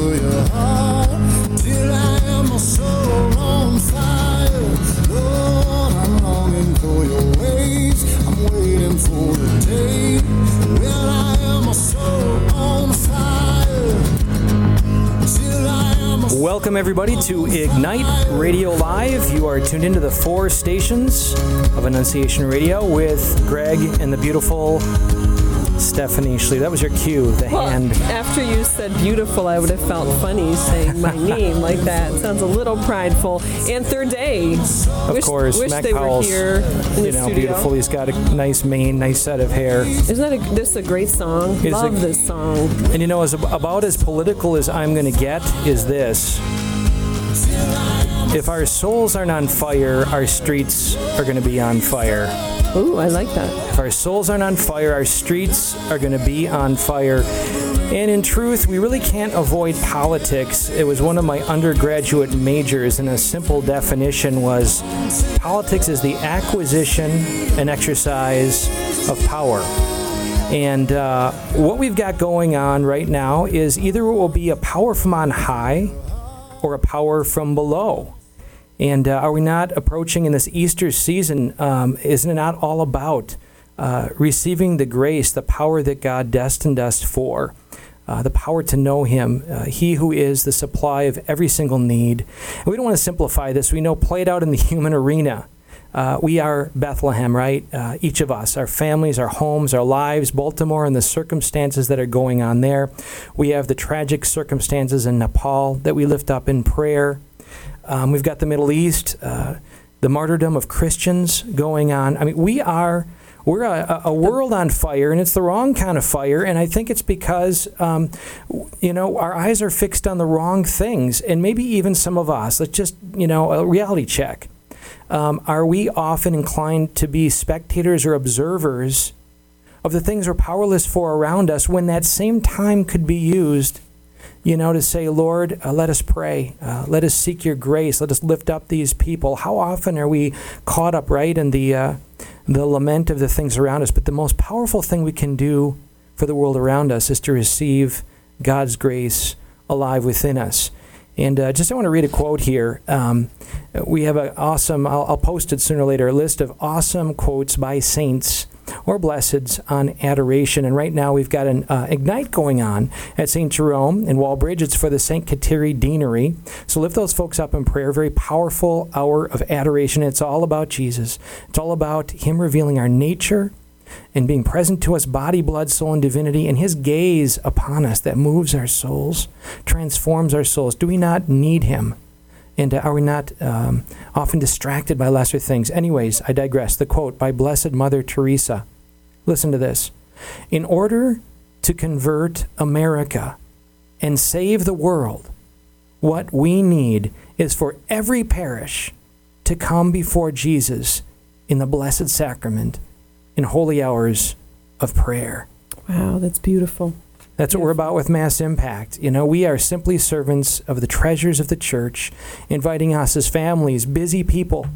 to your heart till I am my soul on fire. Lord, I'm longing for your ways. I'm waiting for the day when I am my soul on fire. Till I am a Welcome, everybody, to Ignite Radio Live. You are tuned into the four stations of Annunciation Radio with Greg and the beautiful Stephanie Schlee. That was your cue, the Well, hand. after you said beautiful, I would have felt funny saying my name like that. Sounds a little prideful. And third day. Of wish, course, wish Matt they Powell's, were here in you know, studio. beautiful. He's got a nice mane, nice set of hair. Isn't that a, this a great song? Love a- this song. And you know, as about as political as I'm going to get is this. If our souls aren't on fire, our streets are going to be on fire. Ooh, I like that. If our souls aren't on fire, our streets are going to be on fire. And in truth, we really can't avoid politics. It was one of my undergraduate majors, and a simple definition was politics is the acquisition and exercise of power. And uh, what we've got going on right now is either it will be a power from on high or a power from below. And uh, are we not approaching in this Easter season? Um, isn't it not all about uh, receiving the grace, the power that God destined us for? Uh, the power to know Him, uh, He who is the supply of every single need. And we don't want to simplify this. We know played out in the human arena. Uh, we are Bethlehem, right? Uh, each of us, our families, our homes, our lives, Baltimore, and the circumstances that are going on there. We have the tragic circumstances in Nepal that we lift up in prayer. Um, we've got the Middle East, uh, the martyrdom of Christians going on. I mean, we are we're a, a world on fire, and it's the wrong kind of fire. And I think it's because um, you know our eyes are fixed on the wrong things, and maybe even some of us. Let's just you know a reality check. Um, are we often inclined to be spectators or observers of the things we're powerless for around us when that same time could be used you know, to say, Lord, uh, let us pray. Uh, let us seek your grace. Let us lift up these people. How often are we caught up, right, in the, uh, the lament of the things around us? But the most powerful thing we can do for the world around us is to receive God's grace alive within us. And uh, just I want to read a quote here. Um, we have an awesome, I'll, I'll post it sooner or later, a list of awesome quotes by saints or blesseds on adoration. And right now we've got an uh, Ignite going on at St. Jerome in Walbridge. It's for the St. Kateri Deanery. So lift those folks up in prayer. Very powerful hour of adoration. It's all about Jesus. It's all about Him revealing our nature and being present to us, body, blood, soul, and divinity, and His gaze upon us that moves our souls, transforms our souls. Do we not need Him? And are we not um, often distracted by lesser things? Anyways, I digress. The quote by Blessed Mother Teresa. Listen to this. In order to convert America and save the world, what we need is for every parish to come before Jesus in the Blessed Sacrament in holy hours of prayer. Wow, that's beautiful. That's what we're about with Mass Impact. You know, we are simply servants of the treasures of the church, inviting us as families, busy people,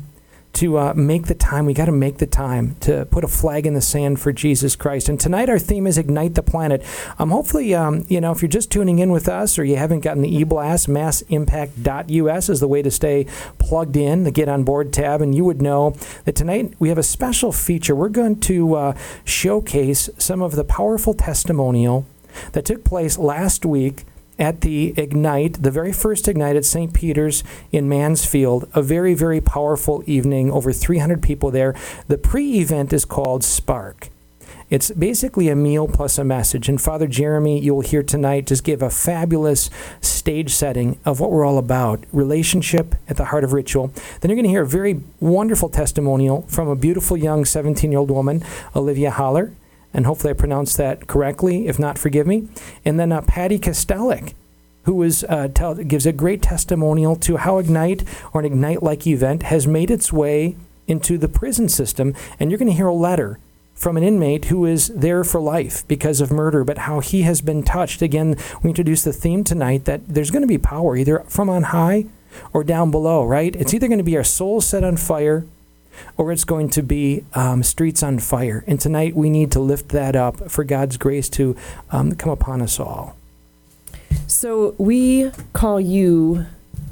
to uh, make the time. We got to make the time to put a flag in the sand for Jesus Christ. And tonight our theme is Ignite the Planet. Um, hopefully, um, you know, if you're just tuning in with us or you haven't gotten the e-blast, massimpact.us is the way to stay plugged in, the Get On Board tab. And you would know that tonight we have a special feature. We're going to uh, showcase some of the powerful testimonial that took place last week at the Ignite, the very first Ignite at St. Peter's in Mansfield. A very, very powerful evening, over 300 people there. The pre event is called Spark. It's basically a meal plus a message. And Father Jeremy, you'll hear tonight, just give a fabulous stage setting of what we're all about relationship at the heart of ritual. Then you're going to hear a very wonderful testimonial from a beautiful young 17 year old woman, Olivia Holler and hopefully I pronounced that correctly. If not, forgive me. And then uh, Patty Kostelik, who is, uh, tell, gives a great testimonial to how Ignite or an Ignite-like event has made its way into the prison system. And you're going to hear a letter from an inmate who is there for life because of murder, but how he has been touched. Again, we introduced the theme tonight that there's going to be power either from on high or down below, right? It's either going to be our souls set on fire or it's going to be um, streets on fire. And tonight we need to lift that up for God's grace to um, come upon us all. So we call you,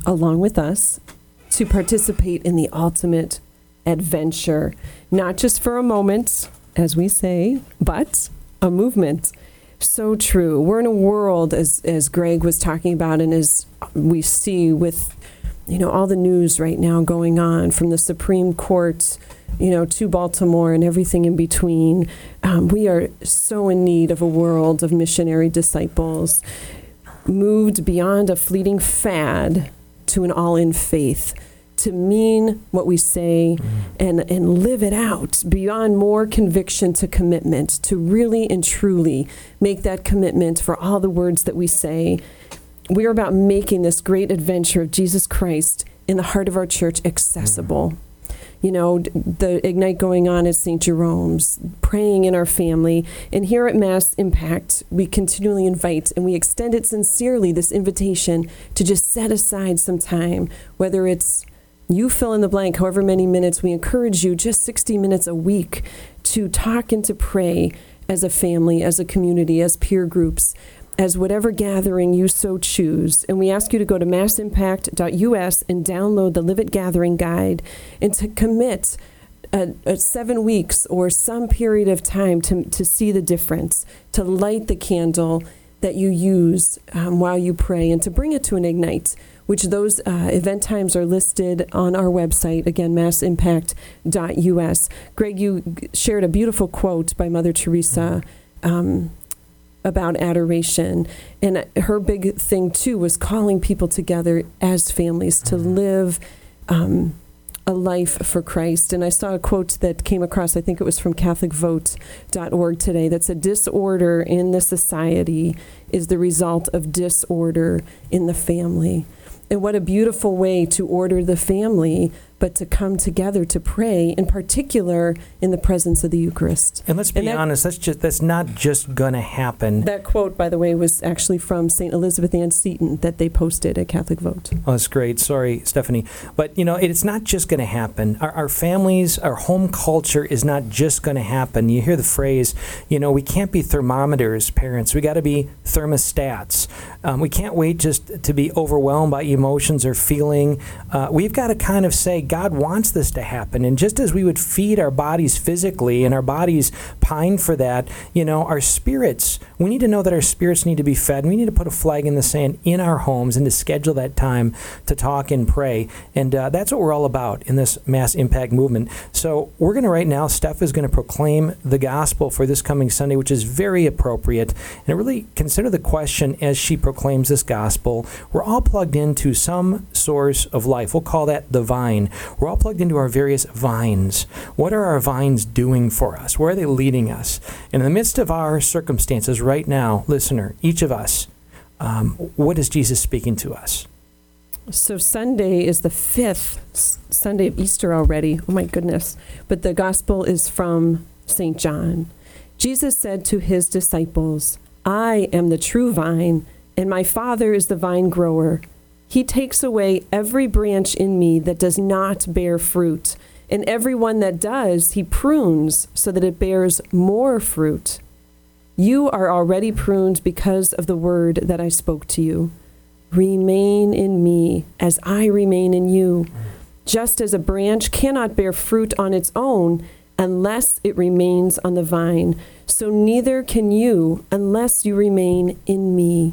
along with us, to participate in the ultimate adventure, not just for a moment, as we say, but a movement. So true. We're in a world, as as Greg was talking about, and as we see with, you know, all the news right now going on from the Supreme Court, you know, to Baltimore and everything in between. Um, we are so in need of a world of missionary disciples, moved beyond a fleeting fad to an all-in faith to mean what we say and, and live it out beyond more conviction to commitment, to really and truly make that commitment for all the words that we say. We're about making this great adventure of Jesus Christ in the heart of our church accessible. You know, the Ignite going on at St. Jerome's, praying in our family. And here at Mass Impact, we continually invite and we extend it sincerely this invitation to just set aside some time, whether it's you fill in the blank, however many minutes. We encourage you just 60 minutes a week to talk and to pray as a family, as a community, as peer groups, as whatever gathering you so choose. And we ask you to go to massimpact.us and download the Live It Gathering Guide and to commit a, a seven weeks or some period of time to, to see the difference, to light the candle that you use um, while you pray, and to bring it to an Ignite which those uh, event times are listed on our website, again, massimpact.us. Greg, you shared a beautiful quote by Mother Teresa um, about adoration. And her big thing, too, was calling people together as families to live. Um, a life for Christ. And I saw a quote that came across, I think it was from CatholicVote.org today, that said, Disorder in the society is the result of disorder in the family. And what a beautiful way to order the family, but to come together to pray, in particular in the presence of the Eucharist. And let's be And that- honest, that's just that's not just gonna happen. That quote, by the way, was actually from St. Elizabeth Ann Seton that they posted at Catholic Vote. Oh, that's great. Sorry, Stephanie. But, you know, it's not just going to happen. Our, our families, our home culture is not just going to happen. You hear the phrase, you know, we can't be thermometers, parents. We got to be thermostats. Um, we can't wait just to be overwhelmed by emotions or feeling. Uh, we've got to kind of say, God wants this to happen. And just as we would feed our bodies physically and our bodies pine for that, you know, our spirits, we need to know that our spirits need to be fed. We need to put a flag in the sand in our homes and to schedule that time to talk and pray. And uh, that's what we're all about in this mass impact movement. So we're going to right now, Steph is going to proclaim the gospel for this coming Sunday, which is very appropriate. And really consider the question as she proclaims this gospel. We're all plugged into some source of life. We'll call that the vine. We're all plugged into our various vines. What are our vines doing for us? Where are they leading us? In the midst of our circumstances right now, listener, each of us, um, what is Jesus speaking to us? So Sunday is the fifth Sunday of Easter already. Oh my goodness. But the gospel is from St. John. Jesus said to his disciples, I am the true vine, and my Father is the vine grower. He takes away every branch in me that does not bear fruit, and every one that does, he prunes so that it bears more fruit. You are already pruned because of the word that I spoke to you. Remain in me as I remain in you. Just as a branch cannot bear fruit on its own unless it remains on the vine, so neither can you unless you remain in me.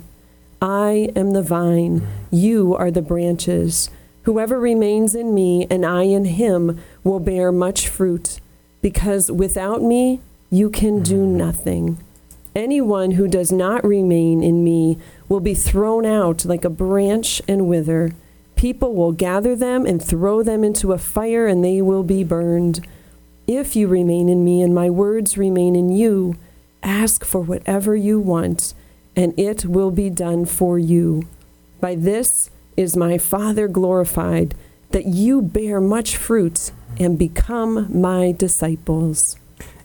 I am the vine, you are the branches. Whoever remains in me and I in him will bear much fruit, because without me you can do mm-hmm. nothing. Anyone who does not remain in me will be thrown out like a branch and wither. People will gather them and throw them into a fire, and they will be burned. If you remain in me and my words remain in you, ask for whatever you want, and it will be done for you. By this is my Father glorified, that you bear much fruit and become my disciples.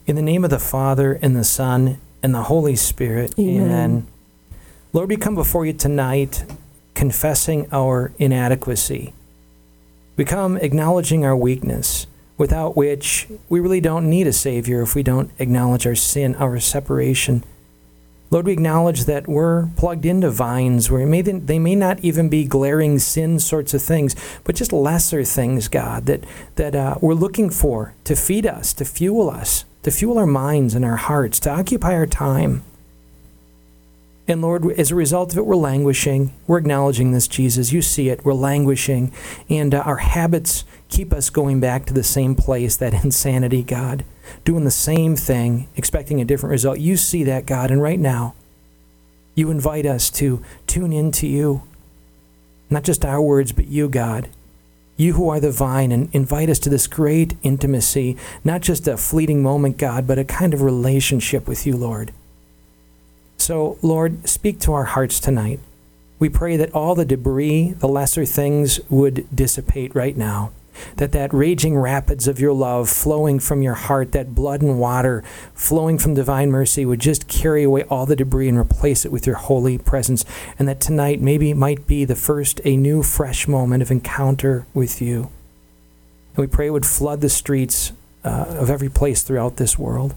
In the name of the Father, and the Son, and the Holy Spirit. Amen. Lord, we come before you tonight confessing our inadequacy. We come acknowledging our weakness, without which we really don't need a Savior if we don't acknowledge our sin, our separation. Lord, we acknowledge that we're plugged into vines where may, they may not even be glaring sin sorts of things, but just lesser things, God, that, that uh, we're looking for to feed us, to fuel us, to fuel our minds and our hearts, to occupy our time. And Lord, as a result of it, we're languishing. We're acknowledging this, Jesus. You see it. We're languishing. And uh, our habits keep us going back to the same place, that insanity, God doing the same thing, expecting a different result. You see that, God, and right now, you invite us to tune into you. Not just our words, but you, God. You who are the vine, and invite us to this great intimacy, not just a fleeting moment, God, but a kind of relationship with you, Lord. So, Lord, speak to our hearts tonight. We pray that all the debris, the lesser things, would dissipate right now that that raging rapids of your love flowing from your heart, that blood and water flowing from divine mercy would just carry away all the debris and replace it with your holy presence. And that tonight maybe might be the first, a new, fresh moment of encounter with you. And we pray it would flood the streets uh, of every place throughout this world,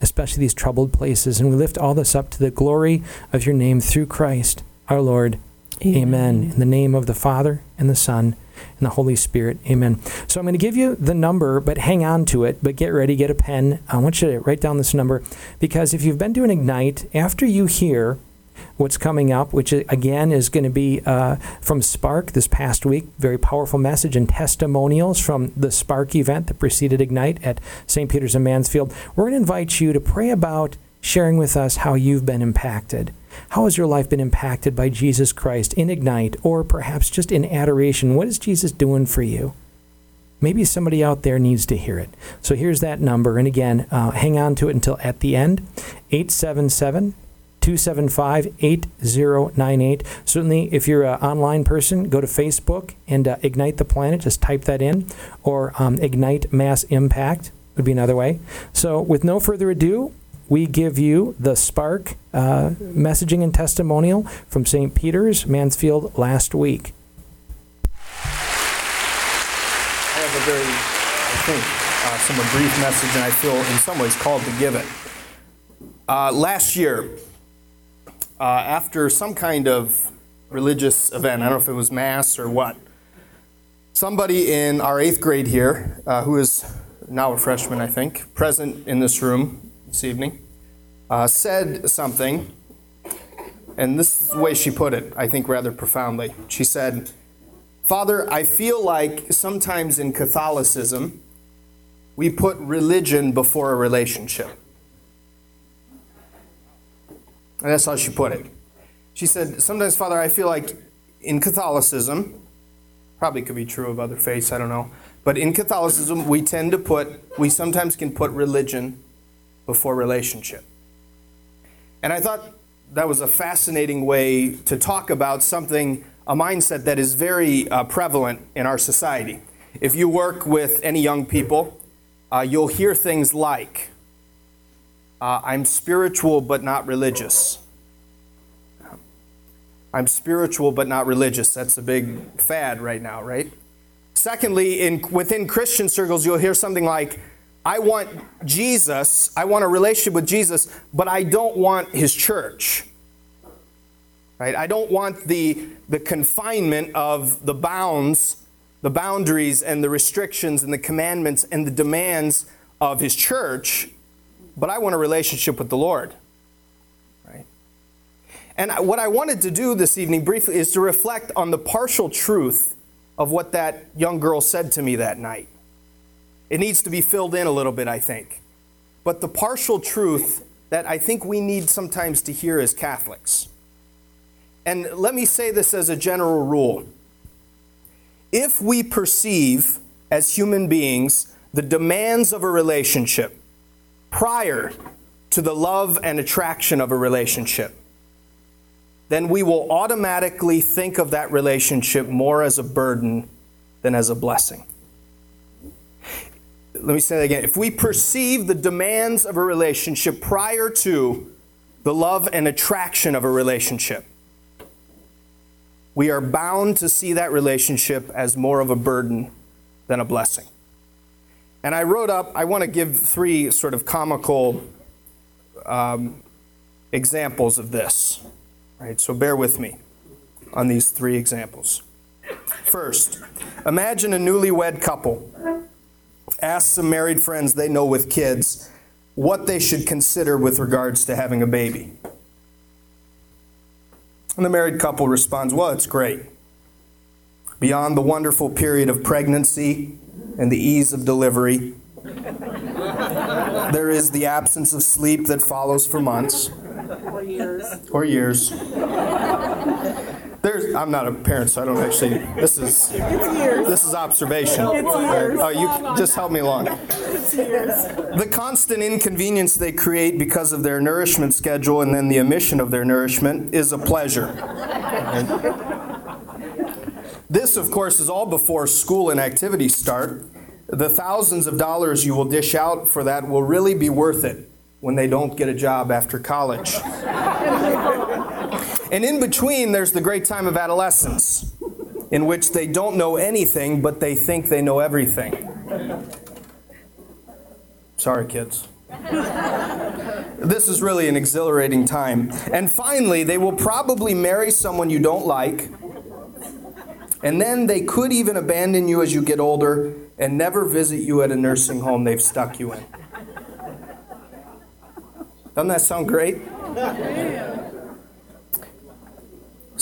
especially these troubled places. And we lift all this up to the glory of your name through Christ our Lord. Amen. Amen. In the name of the Father and the Son and the Holy Spirit. Amen. So I'm going to give you the number, but hang on to it. But get ready, get a pen. I want you to write down this number because if you've been doing Ignite, after you hear what's coming up, which again is going to be uh, from Spark this past week. Very powerful message and testimonials from the Spark event that preceded Ignite at St. Peter's in Mansfield. We're going to invite you to pray about sharing with us how you've been impacted. How has your life been impacted by Jesus Christ in Ignite or perhaps just in adoration? What is Jesus doing for you? Maybe somebody out there needs to hear it. So here's that number. And again, uh, hang on to it until at the end 877 275 8098. Certainly, if you're an online person, go to Facebook and uh, Ignite the Planet. Just type that in. Or um, Ignite Mass Impact would be another way. So, with no further ado, we give you the Spark uh, messaging and testimonial from St. Peter's, Mansfield, last week. I have a very, I think, uh, somewhat brief message, and I feel in some ways called to give it. Uh, last year, uh, after some kind of religious event, I don't know if it was Mass or what, somebody in our eighth grade here, uh, who is now a freshman, I think, present in this room, this evening, uh, said something, and this is the way she put it, I think rather profoundly. She said, Father, I feel like sometimes in Catholicism, we put religion before a relationship. And that's how she put it. She said, Sometimes, Father, I feel like in Catholicism, probably could be true of other faiths, I don't know, but in Catholicism, we tend to put, we sometimes can put religion before relationship. And I thought that was a fascinating way to talk about something, a mindset that is very uh, prevalent in our society. If you work with any young people, uh, you'll hear things like, uh, I'm spiritual but not religious. I'm spiritual but not religious. That's a big fad right now, right? Secondly, in, within Christian circles, you'll hear something like, I want Jesus, I want a relationship with Jesus, but I don't want his church. Right? I don't want the, the confinement of the bounds, the boundaries and the restrictions and the commandments and the demands of his church, but I want a relationship with the Lord. Right? And what I wanted to do this evening briefly is to reflect on the partial truth of what that young girl said to me that night. It needs to be filled in a little bit, I think. But the partial truth that I think we need sometimes to hear as Catholics. And let me say this as a general rule. If we perceive as human beings the demands of a relationship prior to the love and attraction of a relationship, then we will automatically think of that relationship more as a burden than as a blessing let me say that again. If we perceive the demands of a relationship prior to the love and attraction of a relationship, we are bound to see that relationship as more of a burden than a blessing. And I wrote up, I want to give three sort of comical um, examples of this. Right? So bear with me on these three examples. First, imagine a newlywed couple. Ask some married friends they know with kids what they should consider with regards to having a baby. And the married couple responds, Well, it's great. Beyond the wonderful period of pregnancy and the ease of delivery, there is the absence of sleep that follows for months Or years. or years. There's, I'm not a parent, so I don't actually. This is this is observation. Uh, oh, you just help me along. The constant inconvenience they create because of their nourishment schedule and then the omission of their nourishment is a pleasure. This, of course, is all before school and activities start. The thousands of dollars you will dish out for that will really be worth it when they don't get a job after college. And in between, there's the great time of adolescence, in which they don't know anything, but they think they know everything. Sorry, kids. This is really an exhilarating time. And finally, they will probably marry someone you don't like. And then they could even abandon you as you get older and never visit you at a nursing home they've stuck you in. Doesn't that sound great?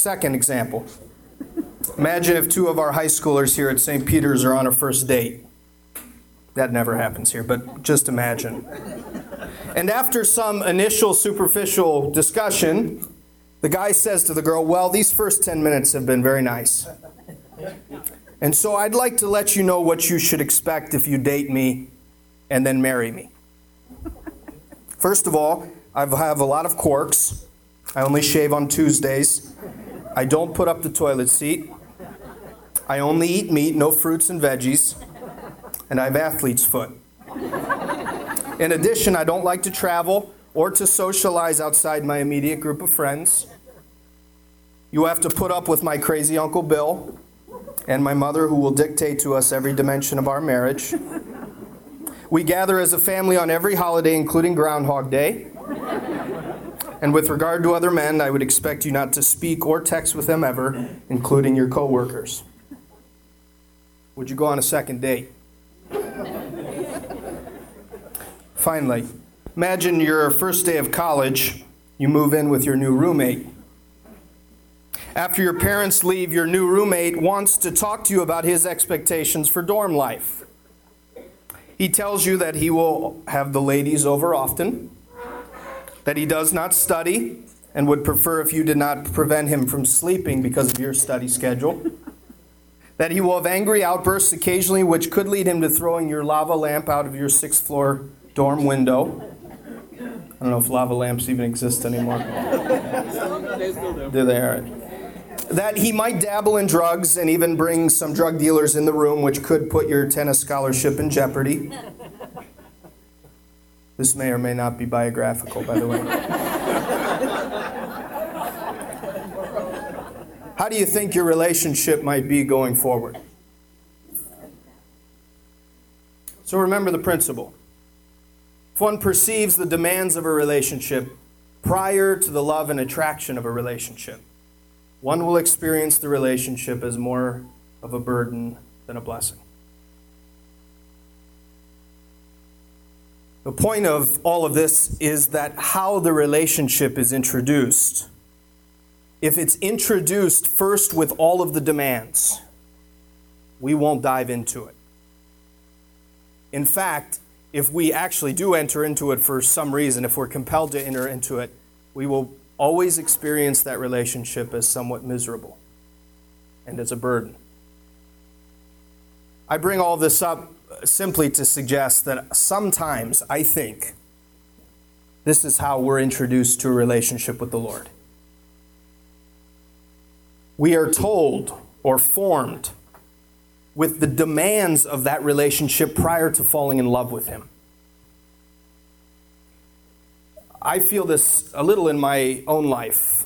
Second example. Imagine if two of our high schoolers here at St. Peter's are on a first date. That never happens here, but just imagine. And after some initial superficial discussion, the guy says to the girl, Well, these first 10 minutes have been very nice. And so I'd like to let you know what you should expect if you date me and then marry me. First of all, I have a lot of quirks. I only shave on Tuesdays. I don't put up the toilet seat. I only eat meat, no fruits and veggies. And I have athlete's foot. In addition, I don't like to travel or to socialize outside my immediate group of friends. You have to put up with my crazy Uncle Bill and my mother, who will dictate to us every dimension of our marriage. We gather as a family on every holiday, including Groundhog Day. And with regard to other men, I would expect you not to speak or text with them ever, including your coworkers. Would you go on a second date? Finally, imagine your first day of college, you move in with your new roommate. After your parents leave, your new roommate wants to talk to you about his expectations for dorm life. He tells you that he will have the ladies over often, that he does not study and would prefer if you did not prevent him from sleeping because of your study schedule, that he will have angry outbursts occasionally, which could lead him to throwing your lava lamp out of your sixth floor dorm window. I don't know if lava lamps even exist anymore. Do they? All right that he might dabble in drugs and even bring some drug dealers in the room, which could put your tennis scholarship in jeopardy. This may or may not be biographical, by the way. How do you think your relationship might be going forward? So remember the principle. If one perceives the demands of a relationship prior to the love and attraction of a relationship, one will experience the relationship as more of a burden than a blessing. The point of all of this is that how the relationship is introduced. If it's introduced first with all of the demands, we won't dive into it. In fact, if we actually do enter into it for some reason, if we're compelled to enter into it, we will always experience that relationship as somewhat miserable and as a burden. I bring all this up simply to suggest that sometimes I think this is how we're introduced to a relationship with the Lord. We are told or formed with the demands of that relationship prior to falling in love with Him. I feel this a little in my own life.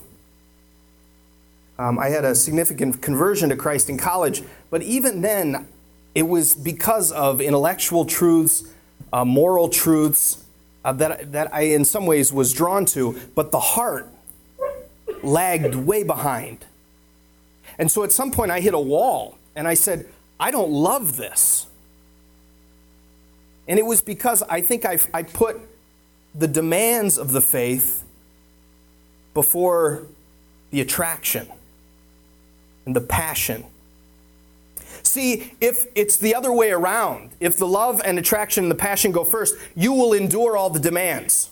Um, I had a significant conversion to Christ in college, but even then, it was because of intellectual truths, uh, moral truths, uh, that, that I, in some ways, was drawn to, but the heart lagged way behind. And so at some point, I hit a wall and I said, I don't love this. And it was because I think I, I put the demands of the faith before the attraction and the passion. See, if it's the other way around, if the love and attraction and the passion go first, you will endure all the demands.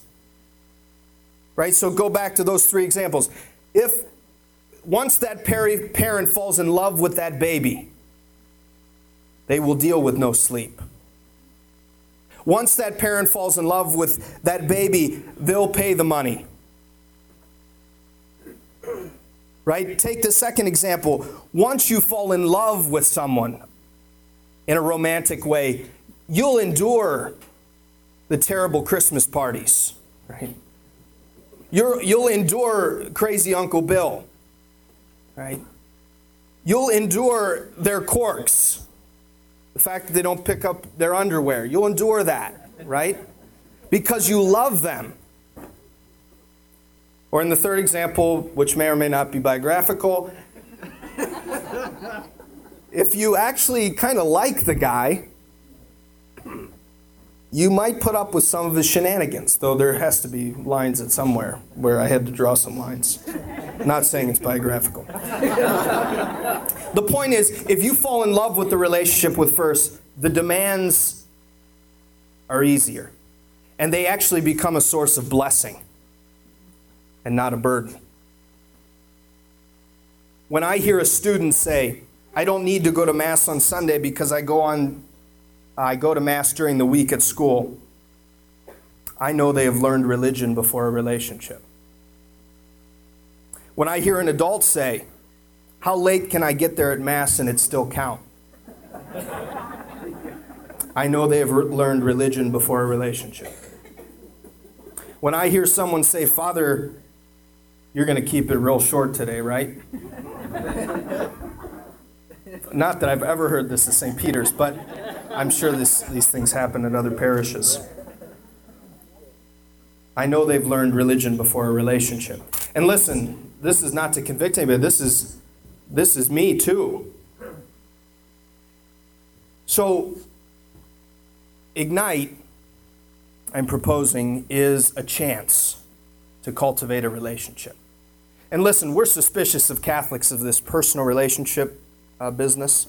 Right? So go back to those three examples. If once that parent falls in love with that baby, they will deal with no sleep. Once that parent falls in love with that baby, they'll pay the money. Right? Take the second example. Once you fall in love with someone in a romantic way, you'll endure the terrible Christmas parties, right? you you'll endure crazy Uncle Bill, right? You'll endure their quirks, the fact that they don't pick up their underwear. You'll endure that, right? Because you love them. Or in the third example, which may or may not be biographical, if you actually kind of like the guy, you might put up with some of his shenanigans, though there has to be lines at somewhere where I had to draw some lines. Not saying it's biographical. the point is, if you fall in love with the relationship with first, the demands are easier. And they actually become a source of blessing and not a burden. When I hear a student say, I don't need to go to Mass on Sunday because I go, on, I go to Mass during the week at school, I know they have learned religion before a relationship. When I hear an adult say, How late can I get there at Mass and it still count? I know they have learned religion before a relationship. When I hear someone say, Father, you're going to keep it real short today, right? Not that I've ever heard this at St. Peter's, but I'm sure this, these things happen at other parishes. I know they've learned religion before a relationship. And listen, this is not to convict anybody. This is this is me too. So ignite I'm proposing is a chance to cultivate a relationship. And listen, we're suspicious of Catholics of this personal relationship uh, business,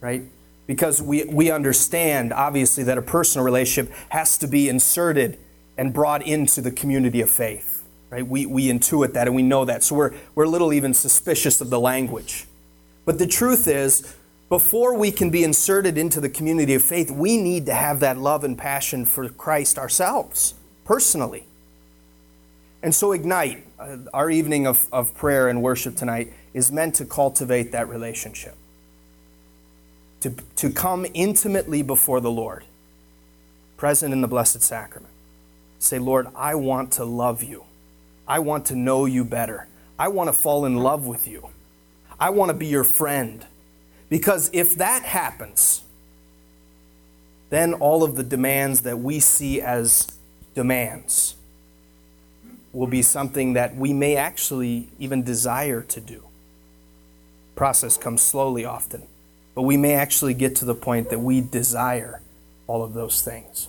right? Because we, we understand, obviously, that a personal relationship has to be inserted and brought into the community of faith, right? We, we intuit that and we know that. So we're, we're a little even suspicious of the language. But the truth is, before we can be inserted into the community of faith, we need to have that love and passion for Christ ourselves, personally. And so, Ignite, uh, our evening of, of prayer and worship tonight, is meant to cultivate that relationship, to, to come intimately before the Lord, present in the Blessed Sacrament. Say, Lord, I want to love you. I want to know you better. I want to fall in love with you. I want to be your friend. Because if that happens, then all of the demands that we see as demands will be something that we may actually even desire to do. Process comes slowly often, but we may actually get to the point that we desire all of those things.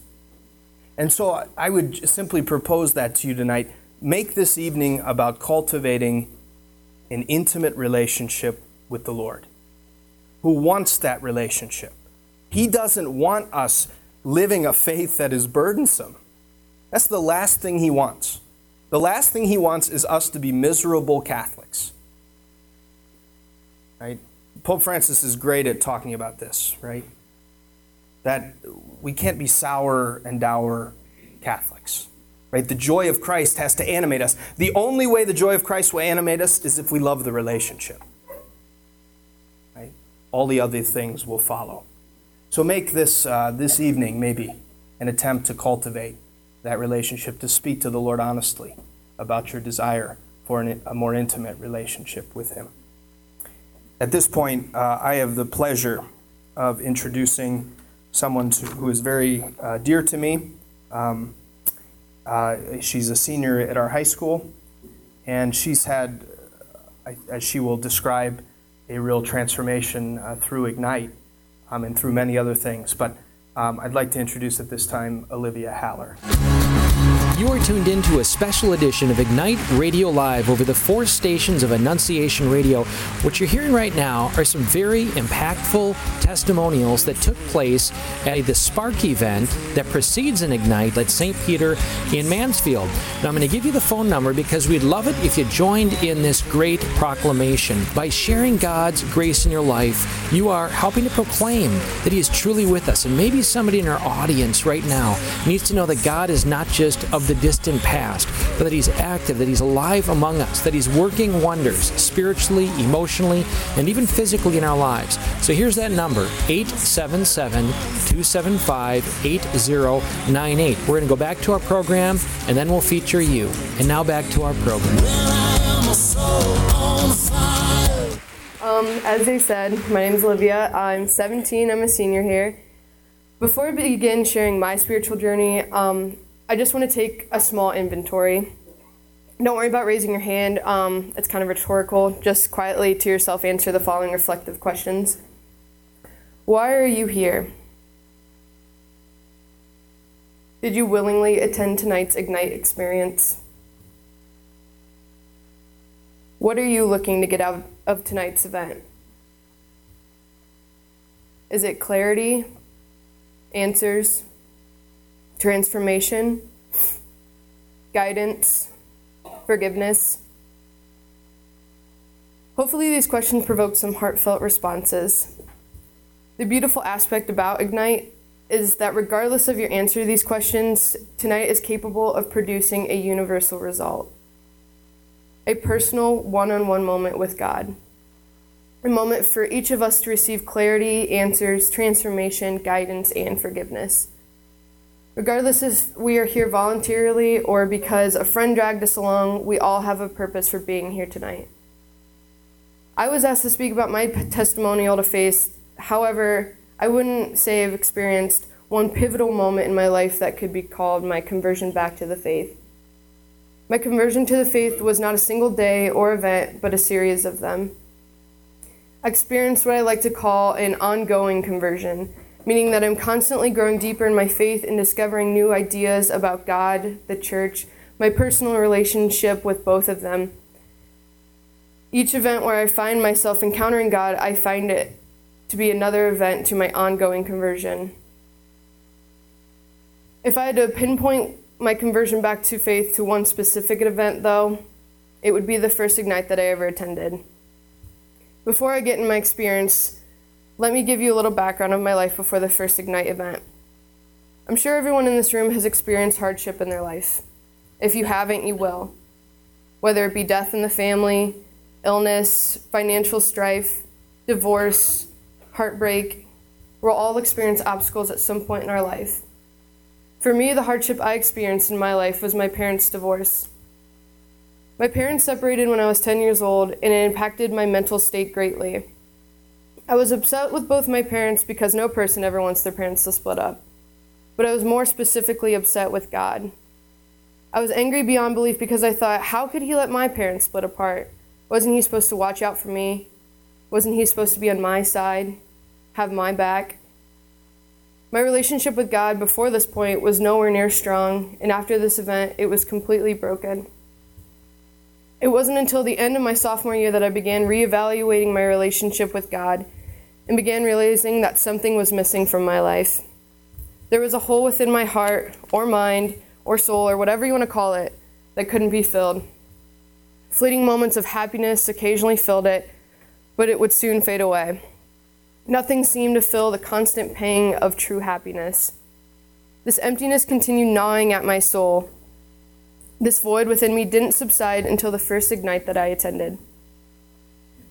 And so I would simply propose that to you tonight. Make this evening about cultivating an intimate relationship with the Lord, who wants that relationship. He doesn't want us living a faith that is burdensome. That's the last thing he wants. The last thing he wants is us to be miserable Catholics. Right? Pope Francis is great at talking about this, right? That we can't be sour and dour Catholics. Right? The joy of Christ has to animate us. The only way the joy of Christ will animate us is if we love the relationship. Right? All the other things will follow. So make this uh, this evening maybe an attempt to cultivate that relationship, to speak to the Lord honestly about your desire for an, a more intimate relationship with Him. At this point, uh, I have the pleasure of introducing someone to, who is very uh, dear to me. Um, Uh, she's a senior at our high school, and she's had, uh, as she will describe, a real transformation uh, through Ignite um, and through many other things. But um, I'd like to introduce at this time Olivia Haller. You are tuned in to a special edition of Ignite Radio Live over the four stations of Annunciation Radio. What you're hearing right now are some very impactful testimonials that took place at the Spark event that precedes an Ignite at St. Peter in Mansfield. Now, I'm going to give you the phone number because we'd love it if you joined in this great proclamation. By sharing God's grace in your life, you are helping to proclaim that He is truly with us. And maybe somebody in our audience right now needs to know that God is not just of the distant past, but that He's active, that He's alive among us, that He's working wonders spiritually, emotionally, and even physically in our lives. So here's that number 877 275 8098. We're going to go back to our program and then we'll feature you. And now back to our program. Um, as they said, my name is Olivia. I'm 17. I'm a senior here. Before I begin sharing my spiritual journey, um, I just want to take a small inventory. Don't worry about raising your hand. Um, it's kind of rhetorical. Just quietly to yourself answer the following reflective questions. Why are you here? Did you willingly attend tonight's Ignite experience? What are you looking to get out of tonight's event? Is it clarity, answers, transformation, guidance, forgiveness? Hopefully, these questions provoke some heartfelt responses. The beautiful aspect about Ignite is that regardless of your answer to these questions, tonight is capable of producing a universal result a personal one on one moment with God. A moment for each of us to receive clarity, answers, transformation, guidance, and forgiveness. Regardless if we are here voluntarily or because a friend dragged us along, we all have a purpose for being here tonight. I was asked to speak about my testimonial to faith. However, I wouldn't say I've experienced one pivotal moment in my life that could be called my conversion back to the faith. My conversion to the faith was not a single day or event, but a series of them. I experienced what I like to call an ongoing conversion, meaning that I'm constantly growing deeper in my faith and discovering new ideas about God, the church, my personal relationship with both of them. Each event where I find myself encountering God, I find it to be another event to my ongoing conversion. If I had to pinpoint my conversion back to faith to one specific event, though, it would be the first Ignite that I ever attended. Before I get in my experience, let me give you a little background of my life before the first Ignite event. I'm sure everyone in this room has experienced hardship in their life. If you haven't, you will. Whether it be death in the family, illness, financial strife, divorce, heartbreak, we'll all experience obstacles at some point in our life. For me, the hardship I experienced in my life was my parents' divorce. My parents separated when I was 10 years old, and it impacted my mental state greatly. I was upset with both my parents because no person ever wants their parents to split up. But I was more specifically upset with God. I was angry beyond belief because I thought, how could He let my parents split apart? Wasn't He supposed to watch out for me? Wasn't He supposed to be on my side, have my back? My relationship with God before this point was nowhere near strong, and after this event, it was completely broken. It wasn't until the end of my sophomore year that I began reevaluating my relationship with God and began realizing that something was missing from my life. There was a hole within my heart, or mind, or soul, or whatever you want to call it, that couldn't be filled. Fleeting moments of happiness occasionally filled it, but it would soon fade away. Nothing seemed to fill the constant pang of true happiness. This emptiness continued gnawing at my soul. This void within me didn't subside until the first Ignite that I attended.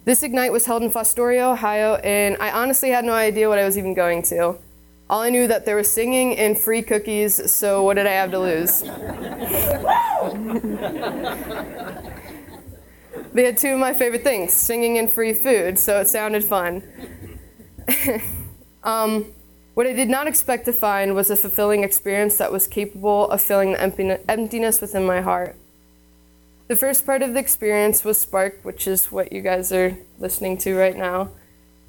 This Ignite was held in Fostoria, Ohio, and I honestly had no idea what I was even going to. All I knew that there was singing and free cookies, so what did I have to lose? they had two of my favorite things singing and free food, so it sounded fun. um, What I did not expect to find was a fulfilling experience that was capable of filling the emptiness within my heart. The first part of the experience was Spark, which is what you guys are listening to right now.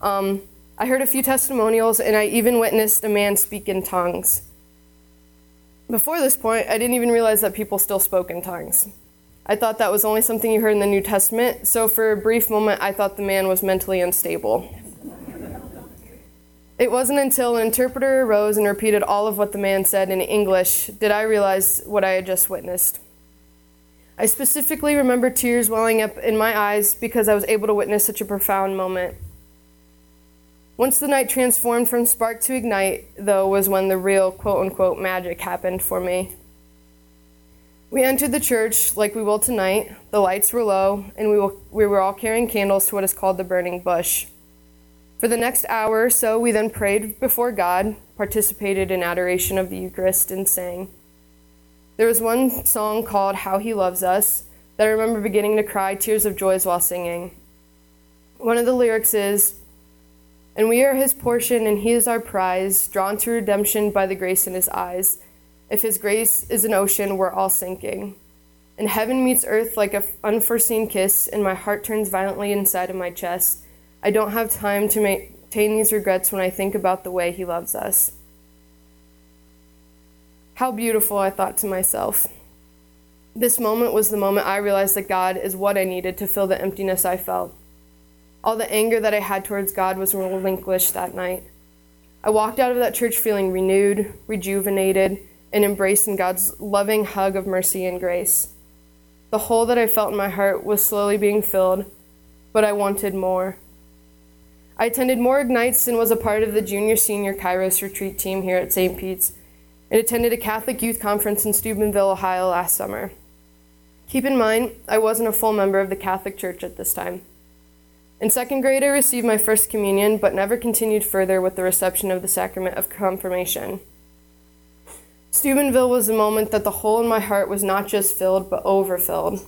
Um, I heard a few testimonials, and I even witnessed a man speak in tongues. Before this point, I didn't even realize that people still spoke in tongues. I thought that was only something you heard in the New Testament, so for a brief moment, I thought the man was mentally unstable. It wasn't until an interpreter arose and repeated all of what the man said in English did I realize what I had just witnessed. I specifically remember tears welling up in my eyes because I was able to witness such a profound moment. Once the night transformed from spark to ignite, though, was when the real quote unquote magic happened for me. We entered the church like we will tonight. The lights were low, and we, we were all carrying candles to what is called the burning bush. For the next hour or so, we then prayed before God, participated in adoration of the Eucharist, and sang. There was one song called How He Loves Us that I remember beginning to cry tears of joy while singing. One of the lyrics is, And we are His portion, and He is our prize, drawn to redemption by the grace in His eyes. If His grace is an ocean, we're all sinking. And heaven meets earth like an unforeseen kiss, and my heart turns violently inside of my chest. I don't have time to maintain these regrets when I think about the way He loves us. How beautiful, I thought to myself. This moment was the moment I realized that God is what I needed to fill the emptiness I felt. All the anger that I had towards God was relinquished that night. I walked out of that church feeling renewed, rejuvenated, and embraced in God's loving hug of mercy and grace. The hole that I felt in my heart was slowly being filled, but I wanted more. I attended more Ignites and was a part of the junior senior Kairos retreat team here at St. Pete's and attended a Catholic youth conference in Steubenville, Ohio last summer. Keep in mind, I wasn't a full member of the Catholic Church at this time. In second grade, I received my first communion, but never continued further with the reception of the sacrament of confirmation. Steubenville was the moment that the hole in my heart was not just filled, but overfilled.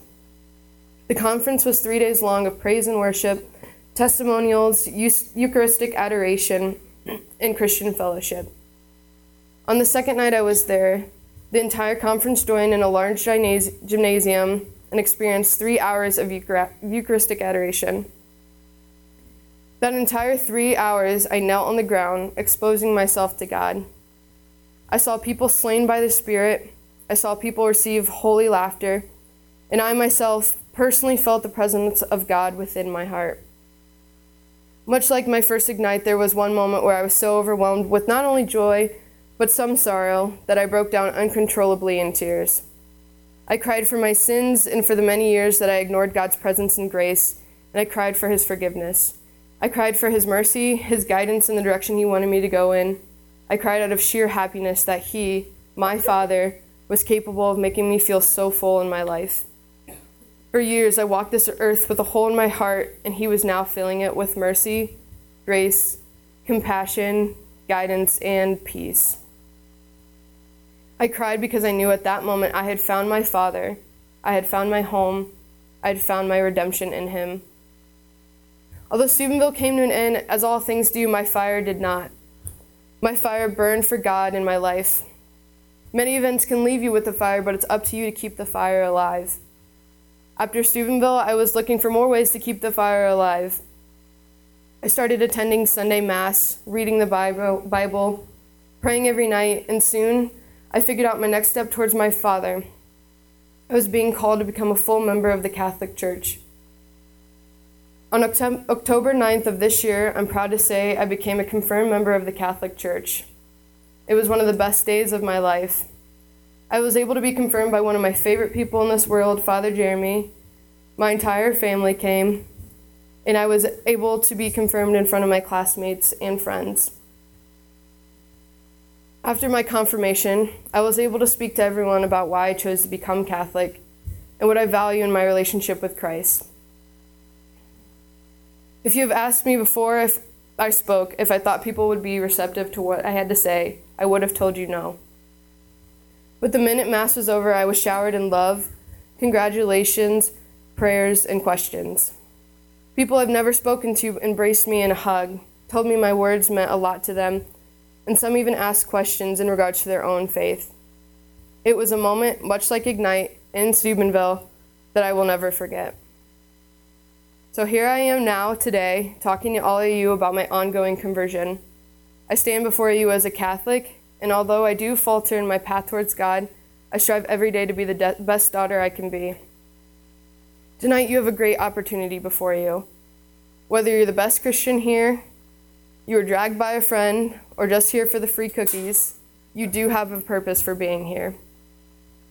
The conference was three days long of praise and worship, testimonials, Eucharistic adoration, and Christian fellowship. On the second night I was there, the entire conference joined in a large gymnasium and experienced three hours of Eucharistic adoration. That entire three hours, I knelt on the ground, exposing myself to God. I saw people slain by the Spirit. I saw people receive holy laughter. And I myself personally felt the presence of God within my heart. Much like my first Ignite, there was one moment where I was so overwhelmed with not only joy, but some sorrow that I broke down uncontrollably in tears. I cried for my sins and for the many years that I ignored God's presence and grace, and I cried for His forgiveness. I cried for His mercy, His guidance in the direction He wanted me to go in. I cried out of sheer happiness that He, my Father, was capable of making me feel so full in my life. For years, I walked this earth with a hole in my heart, and He was now filling it with mercy, grace, compassion, guidance, and peace. I cried because I knew at that moment I had found my Father, I had found my home, I had found my redemption in Him. Although Steubenville came to an end, as all things do, my fire did not. My fire burned for God in my life. Many events can leave you with the fire, but it's up to you to keep the fire alive. After Steubenville, I was looking for more ways to keep the fire alive. I started attending Sunday Mass, reading the Bible, praying every night, and soon I figured out my next step towards my father. I was being called to become a full member of the Catholic Church. On October 9th of this year, I'm proud to say I became a confirmed member of the Catholic Church. It was one of the best days of my life. I was able to be confirmed by one of my favorite people in this world, Father Jeremy. My entire family came, and I was able to be confirmed in front of my classmates and friends. After my confirmation, I was able to speak to everyone about why I chose to become Catholic and what I value in my relationship with Christ. If you have asked me before if I spoke if I thought people would be receptive to what I had to say, I would have told you no. But the minute Mass was over, I was showered in love, congratulations, prayers, and questions. People I've never spoken to embraced me in a hug, told me my words meant a lot to them, and some even asked questions in regards to their own faith. It was a moment, much like Ignite in Steubenville, that I will never forget. So here I am now, today, talking to all of you about my ongoing conversion. I stand before you as a Catholic, and although I do falter in my path towards God, I strive every day to be the de- best daughter I can be. Tonight, you have a great opportunity before you. Whether you're the best Christian here, you were dragged by a friend, or just here for the free cookies, you do have a purpose for being here.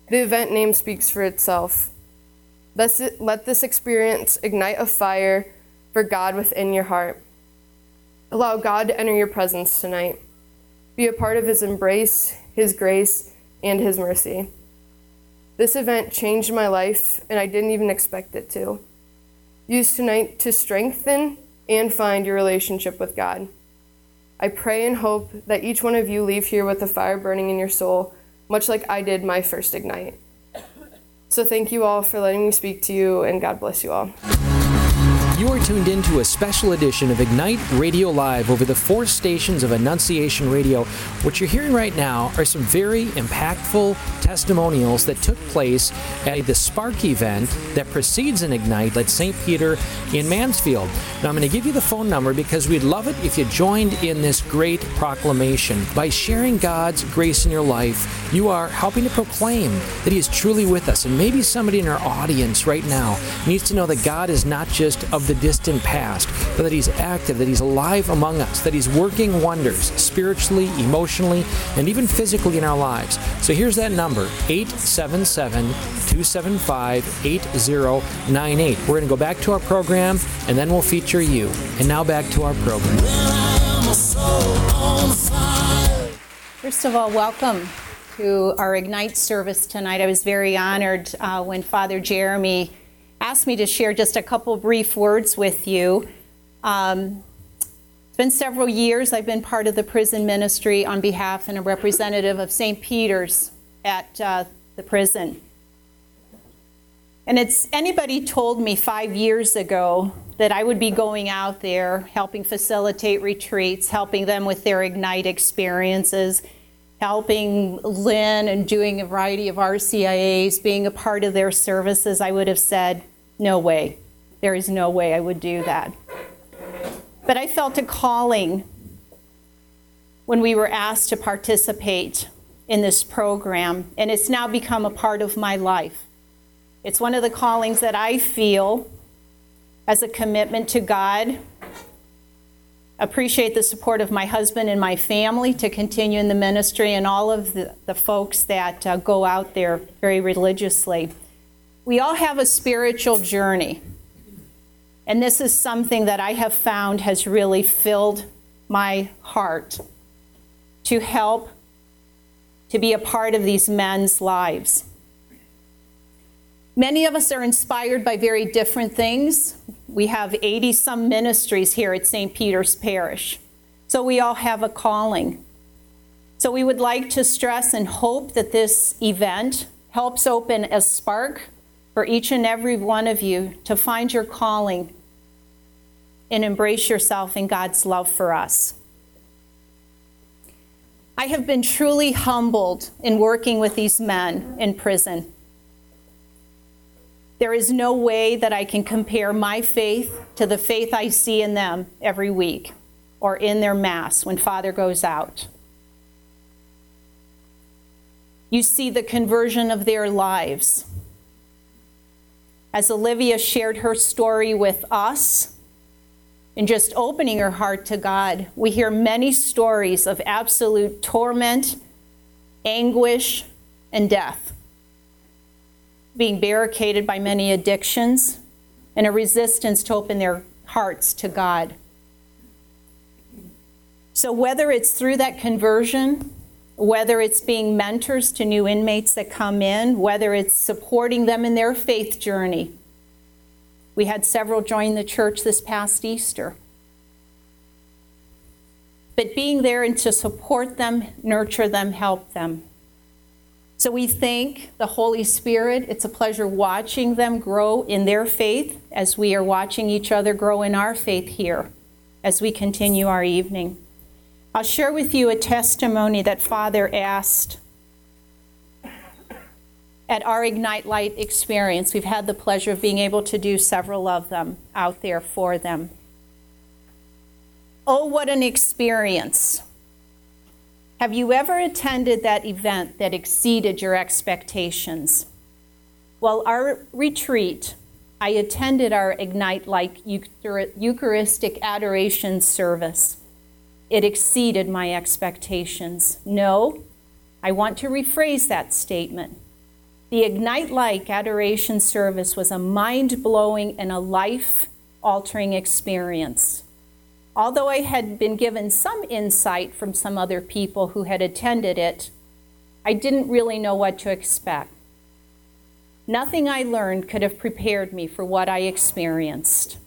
The event name speaks for itself. Let this experience ignite a fire for God within your heart. Allow God to enter your presence tonight. Be a part of His embrace, His grace, and His mercy. This event changed my life, and I didn't even expect it to. Use tonight to strengthen and find your relationship with God. I pray and hope that each one of you leave here with a fire burning in your soul, much like I did my first Ignite. So thank you all for letting me speak to you, and God bless you all. You are tuned in to a special edition of Ignite Radio Live over the four stations of Annunciation Radio. What you're hearing right now are some very impactful testimonials that took place at the Spark event that precedes an Ignite at St. Peter in Mansfield. Now, I'm going to give you the phone number because we'd love it if you joined in this great proclamation. By sharing God's grace in your life, you are helping to proclaim that He is truly with us. And maybe somebody in our audience right now needs to know that God is not just of the distant past, but that He's active, that He's alive among us, that He's working wonders spiritually, emotionally, and even physically in our lives. So here's that number 877 275 8098. We're going to go back to our program and then we'll feature you. And now back to our program. First of all, welcome to our Ignite service tonight. I was very honored uh, when Father Jeremy asked me to share just a couple brief words with you. Um, it's been several years I've been part of the prison ministry on behalf and a representative of St. Peter's at uh, the prison. And it's anybody told me five years ago that I would be going out there helping facilitate retreats, helping them with their Ignite experiences, helping Lynn and doing a variety of RCIAs, being a part of their services, I would have said, no way. There is no way I would do that. But I felt a calling when we were asked to participate in this program, and it's now become a part of my life. It's one of the callings that I feel as a commitment to God. Appreciate the support of my husband and my family to continue in the ministry and all of the, the folks that uh, go out there very religiously. We all have a spiritual journey. And this is something that I have found has really filled my heart to help to be a part of these men's lives. Many of us are inspired by very different things. We have 80 some ministries here at St. Peter's Parish. So we all have a calling. So we would like to stress and hope that this event helps open a spark for each and every one of you to find your calling and embrace yourself in God's love for us. I have been truly humbled in working with these men in prison. There is no way that I can compare my faith to the faith I see in them every week or in their Mass when Father goes out. You see the conversion of their lives. As Olivia shared her story with us, and just opening her heart to God, we hear many stories of absolute torment, anguish, and death. Being barricaded by many addictions and a resistance to open their hearts to God. So, whether it's through that conversion, whether it's being mentors to new inmates that come in, whether it's supporting them in their faith journey, we had several join the church this past Easter. But being there and to support them, nurture them, help them. So we thank the Holy Spirit. It's a pleasure watching them grow in their faith as we are watching each other grow in our faith here as we continue our evening. I'll share with you a testimony that Father asked at our Ignite Light experience. We've had the pleasure of being able to do several of them out there for them. Oh, what an experience! Have you ever attended that event that exceeded your expectations? Well, our retreat, I attended our Ignite Light Eucharistic Adoration service it exceeded my expectations. No, I want to rephrase that statement. The Ignite Light Adoration service was a mind blowing and a life altering experience. Although I had been given some insight from some other people who had attended it, I didn't really know what to expect. Nothing I learned could have prepared me for what I experienced.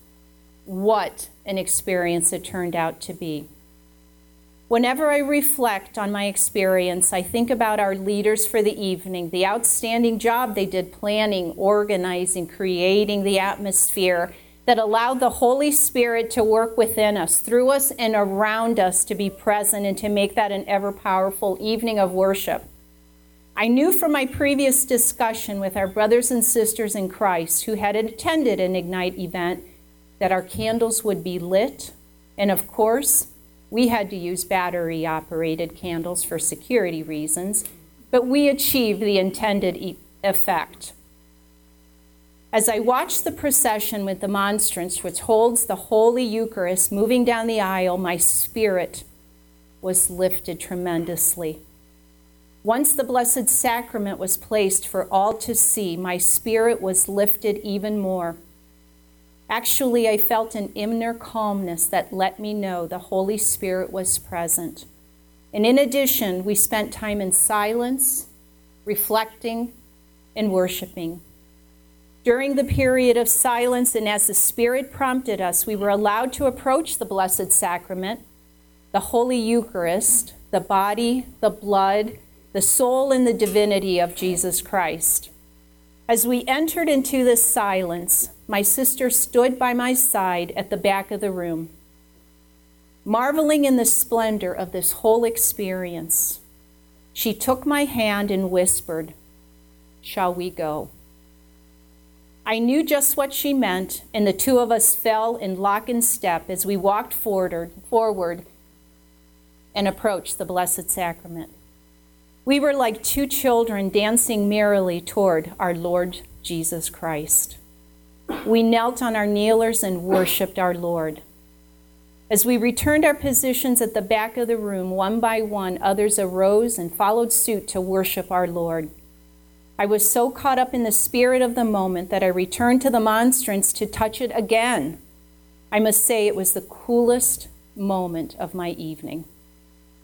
What an experience it turned out to be. Whenever I reflect on my experience, I think about our leaders for the evening, the outstanding job they did planning, organizing, creating the atmosphere that allowed the Holy Spirit to work within us, through us, and around us to be present and to make that an ever powerful evening of worship. I knew from my previous discussion with our brothers and sisters in Christ who had attended an Ignite event that our candles would be lit, and of course, we had to use battery operated candles for security reasons, but we achieved the intended e- effect. As I watched the procession with the monstrance, which holds the Holy Eucharist, moving down the aisle, my spirit was lifted tremendously. Once the Blessed Sacrament was placed for all to see, my spirit was lifted even more. Actually, I felt an inner calmness that let me know the Holy Spirit was present. And in addition, we spent time in silence, reflecting, and worshiping. During the period of silence, and as the Spirit prompted us, we were allowed to approach the Blessed Sacrament, the Holy Eucharist, the body, the blood, the soul, and the divinity of Jesus Christ. As we entered into this silence, my sister stood by my side at the back of the room, marveling in the splendor of this whole experience. She took my hand and whispered, Shall we go? I knew just what she meant, and the two of us fell in lock and step as we walked forward, forward and approached the Blessed Sacrament. We were like two children dancing merrily toward our Lord Jesus Christ we knelt on our kneelers and worshiped our Lord. As we returned our positions at the back of the room, one by one, others arose and followed suit to worship our Lord. I was so caught up in the spirit of the moment that I returned to the monstrance to touch it again. I must say it was the coolest moment of my evening.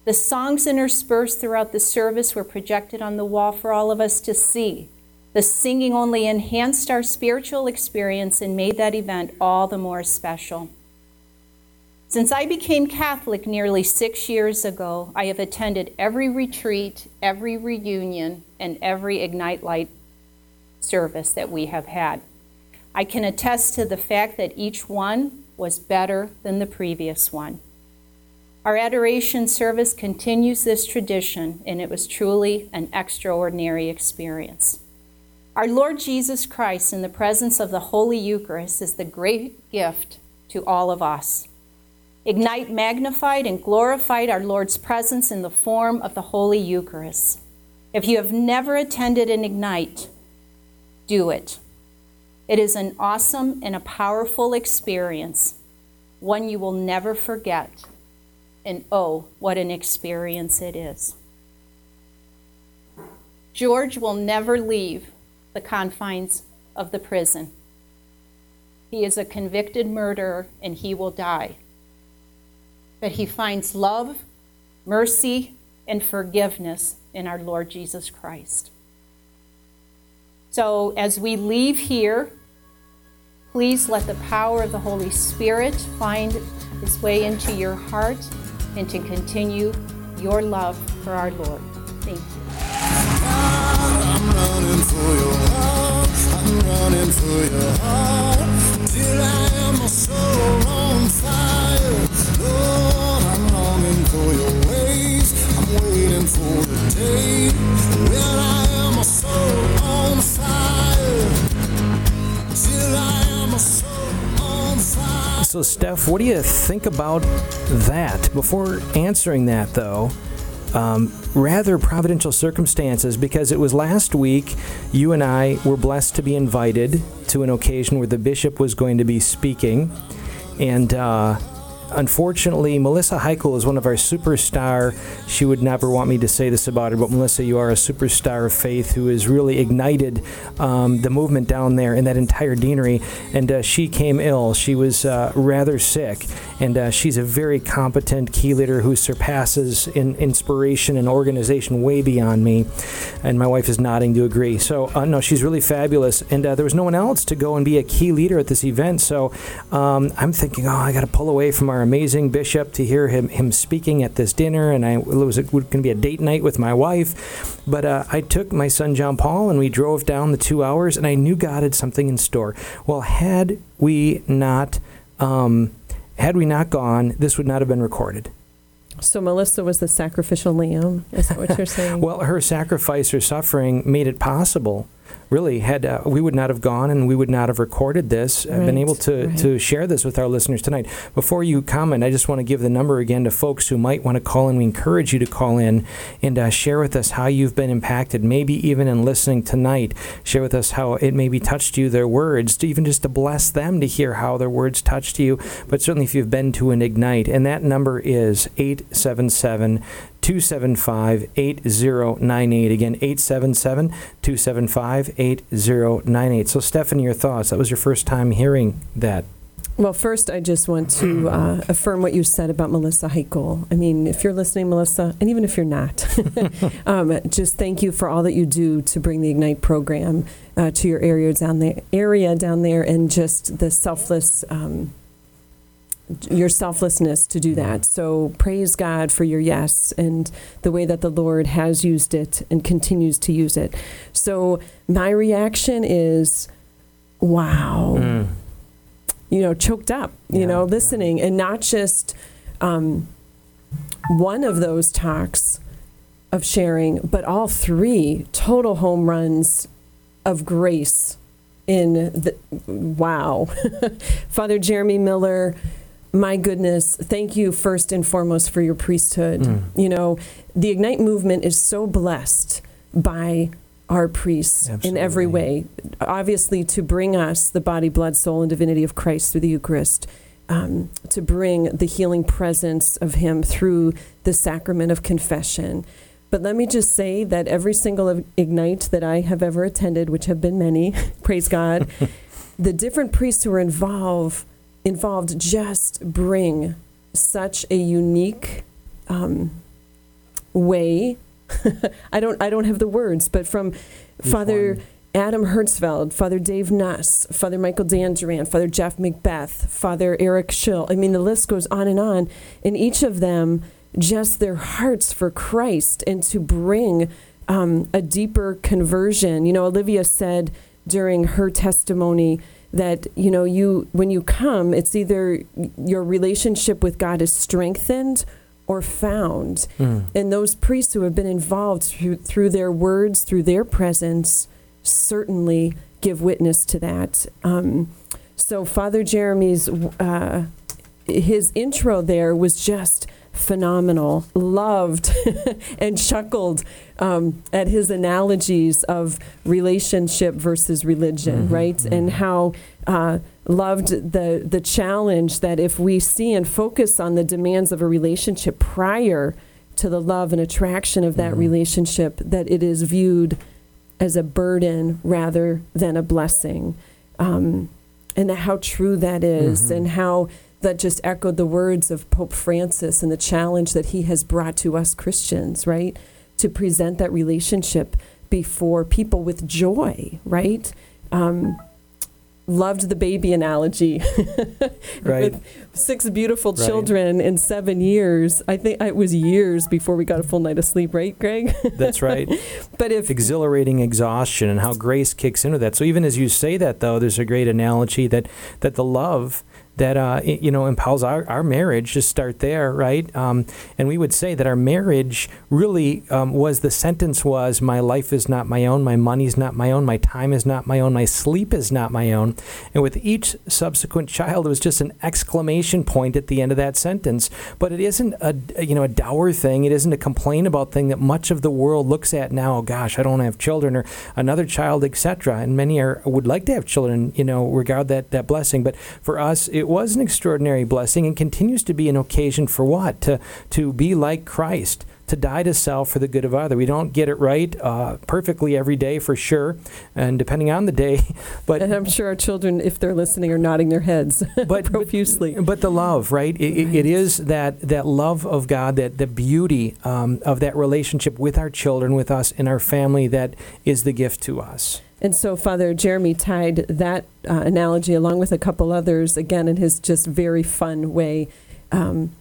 The songs interspersed throughout the service were projected on the wall for all of us to see. The singing only enhanced our spiritual experience and made that event all the more special. Since I became Catholic nearly six years ago, I have attended every retreat, every reunion, and every Ignite Light service that we have had. I can attest to the fact that each one was better than the previous one. Our adoration service continues this tradition, and it was truly an extraordinary experience. Our Lord Jesus Christ, in the presence of the Holy Eucharist, is the great gift to all of us. Ignite magnified and glorified our Lord's presence in the form of the Holy Eucharist. If you have never attended an Ignite, do it. It is an awesome and a powerful experience, one you will never forget. And oh, what an experience it is. George will never leave the confines of the prison. He is a convicted murderer and he will die. But he finds love, mercy, and forgiveness in our Lord Jesus Christ. So as we leave here, please let the power of the Holy Spirit find its way into your heart and to continue your love for our Lord. Thank you. So, Steph, what do you think about that? Before answering that, though, um, rather providential circumstances because it was last week you and I were blessed to be invited to an occasion where the bishop was going to be speaking. And uh, unfortunately, Melissa Heichel is one of our superstar. She would never want me to say this about her, but Melissa, you are a superstar of faith who has really ignited um, the movement down there in that entire deanery. And uh, she came ill. She was uh, rather sick, and uh, she's a very competent key leader who surpasses in inspiration and organization way beyond me. And my wife is nodding to agree. So uh, no, she's really fabulous. And uh, there was no one else to go and be a key leader at this event. So um, I'm thinking, oh, I got to pull away from our amazing bishop to hear him him speaking at this dinner. And I it was going to be a date night with my wife. But uh, I took my son John Paul and we drove down the two hours, and I knew God had something in store. Well, had we not um, had we not gone, this would not have been recorded. So Melissa was the sacrificial lamb. Is that what you're saying? Well, her sacrifice, her suffering made it possible. Really, had uh, we would not have gone and we would not have recorded this, uh, been able to, right. to share this with our listeners tonight. Before you comment, I just want to give the number again to folks who might want to call in. We encourage you to call in and uh, share with us how you've been impacted, maybe even in listening tonight. Share with us how it maybe touched you, their words, to even just to bless them to hear how their words touched you. But certainly if you've been to an Ignite, and that number is 877 275 8098. Again, 877 275 8098. So, Stephanie, your thoughts? That was your first time hearing that. Well, first, I just want to uh, affirm what you said about Melissa Heichel. I mean, if you're listening, Melissa, and even if you're not, um, just thank you for all that you do to bring the Ignite program uh, to your area down there, area down there, and just the selfless. Um, your selflessness to do that. So praise God for your yes and the way that the Lord has used it and continues to use it. So my reaction is, wow you know, choked up, you Yeah, know, yeah. listening, and not just um, one of those talks of sharing, but all three total home runs of grace in the wow. Father Jeremy Miller, my goodness, thank you first and foremost for your priesthood. Mm. You know, the Ignite movement is so blessed by our priests in every way. Obviously, to bring us the body, blood, soul, and divinity of Christ through the Eucharist, um, to bring the healing presence of Him through the sacrament of confession. But let me just say that every single Ignite that I have ever attended, which have been many, praise God, the different priests who are involved involved just bring such a unique um, way. I don't I don't have the words, but from Father. Adam Hertzfeld, Father Dave Nuss, Father Michael Danduran, Father Jeff Macbeth, Father Eric Schill. I mean, the list goes on and on. And each of them, just their hearts for Christ and to bring um, a deeper conversion. You know, Olivia said during her testimony that you know you when you come it's either your relationship with god is strengthened or found Mm. and those priests who have been involved through, through their words, through their presence, certainly give witness to that. Um, so Father Jeremy's uh, his intro there was just phenomenal. Loved and chuckled um, at his analogies of relationship versus religion, right? And how uh, loved the the challenge that if we see and focus on the demands of a relationship prior to the love and attraction of that relationship, that it is viewed as a burden rather than a blessing. Um, and that how true that is and how that just echoed the words of Pope Francis and the challenge that he has brought to us Christians, right? To present that relationship before people with joy, right? Um, loved the baby analogy. Right. With six beautiful Right. children in seven years. I think it was years before we got a full night of sleep, right, Greg? That's right. but if Exhilarating exhaustion and how grace kicks into that. So even as you say that, though, there's a great analogy that that the love that uh, it, you know impels our, our marriage to start there, right? Um, and we would say that our marriage really um, was the sentence was, "My life is not my own, my money's not my own, my time is not my own, my sleep is not my own." And with each subsequent child, it was just an exclamation point at the end of that sentence. But it isn't a you know a dour thing. It isn't a complain about thing that much of the world looks at now. Oh, gosh, I don't have children, or another child, etc. And many are would like to have children, you know, regard that that blessing. But for us, it was an extraordinary blessing and continues to be an occasion for what? To, to be like Christ, to die to self for the good of other. We don't get it right uh, perfectly every day for sure, and depending on the day. But And I'm sure our children, if they're listening, are nodding their heads but profusely. But, but the love, right? It, it- it is that that love of God, that the beauty um, of that relationship with our children, with us, and our family, that is the gift to us. And so Father Jeremy tied that uh, analogy along with a couple others, again, in his just very fun way, um,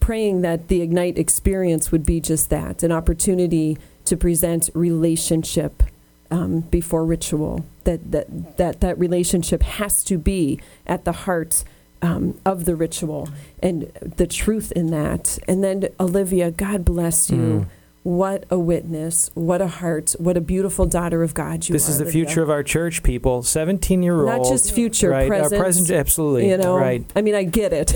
praying that the Ignite experience would be just that an opportunity to present relationship um, before ritual, that, that, that that relationship has to be at the heart um, of the ritual and the truth in that. And then, Olivia, God bless you. Mm. What a witness. What a heart. What a beautiful daughter of God you This are. This is the Olivia. future of our church, people. Seventeen-year-old, Not just future, right? present. Our present, absolutely, You know, right? I mean, I get it.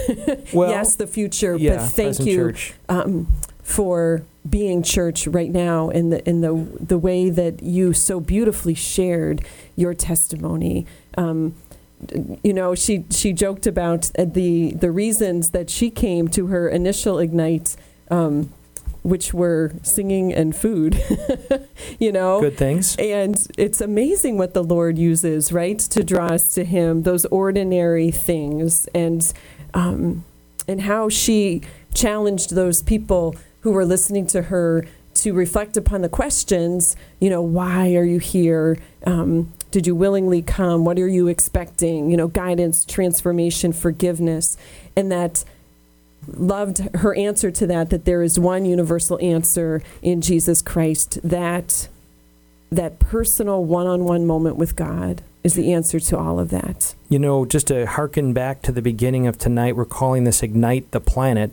Well, yes, the future, yeah, but thank you um, for being church right now in the in the the way that you so beautifully shared your testimony. Um, you know, she she joked about the the reasons that she came to her initial ignite. Um, which were singing and food, you know, Good things. and it's amazing what the Lord uses, right, to draw us to Him, those ordinary things, and um, and how she challenged those people who were listening to her to reflect upon the questions. You know, why are you here? Um, did you willingly come? What are you expecting? You know, guidance, transformation, forgiveness, and that loved her answer to that that there is one universal answer in Jesus Christ that that personal one-on-one moment with God is the answer to all of that. You know, just to harken back to the beginning of tonight, we're calling this Ignite the Planet,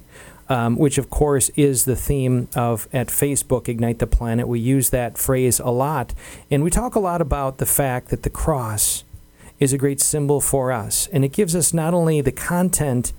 um, which of course is the theme of at Facebook, Ignite the Planet. We use that phrase a lot. And we talk a lot about the fact that the cross is a great symbol for us. And it gives us not only the content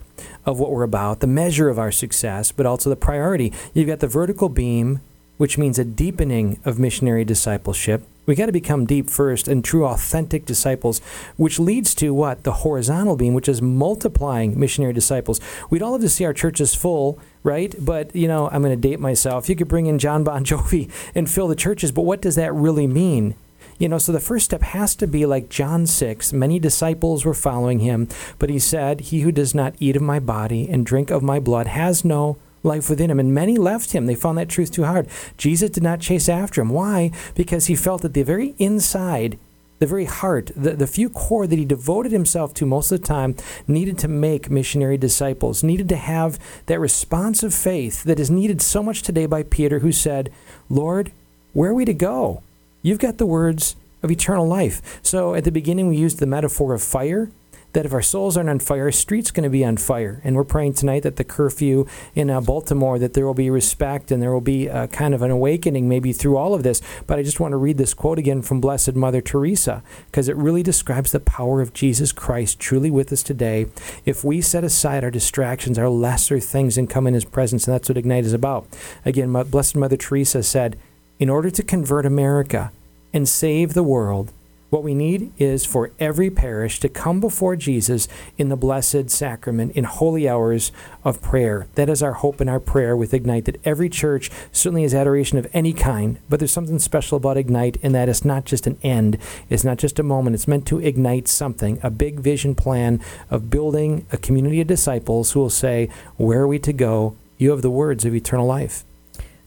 of what we're about, the measure of our success, but also the priority. You've got the vertical beam, which means a deepening of missionary discipleship. We got to become deep first and true authentic disciples, which leads to what? The horizontal beam, which is multiplying missionary disciples. We'd all love to see our churches full, right? But, you know, I'm going to date myself. You could bring in John Bon Jovi and fill the churches, but what does that really mean? You know, so the first step has to be like John 6. Many disciples were following him, but he said, He who does not eat of my body and drink of my blood has no life within him. And many left him. They found that truth too hard. Jesus did not chase after him. Why? Because he felt that the very inside, the very heart, the, the few core that he devoted himself to most of the time needed to make missionary disciples, needed to have that responsive faith that is needed so much today by Peter, who said, Lord, where are we to go? You've got the words of eternal life. So at the beginning, we used the metaphor of fire. That if our souls aren't on fire, our street's going to be on fire. And we're praying tonight that the curfew in uh, Baltimore, that there will be respect and there will be uh, kind of an awakening maybe through all of this. But I just want to read this quote again from Blessed Mother Teresa because it really describes the power of Jesus Christ truly with us today. If we set aside our distractions, our lesser things, and come in His presence, and that's what Ignite is about. Again, Blessed Mother Teresa said, in order to convert America and save the world, what we need is for every parish to come before Jesus in the blessed sacrament in holy hours of prayer. That is our hope and our prayer with Ignite, that every church certainly has adoration of any kind, but there's something special about Ignite in that it's not just an end, it's not just a moment, it's meant to ignite something, a big vision plan of building a community of disciples who will say, Where are we to go? You have the words of eternal life.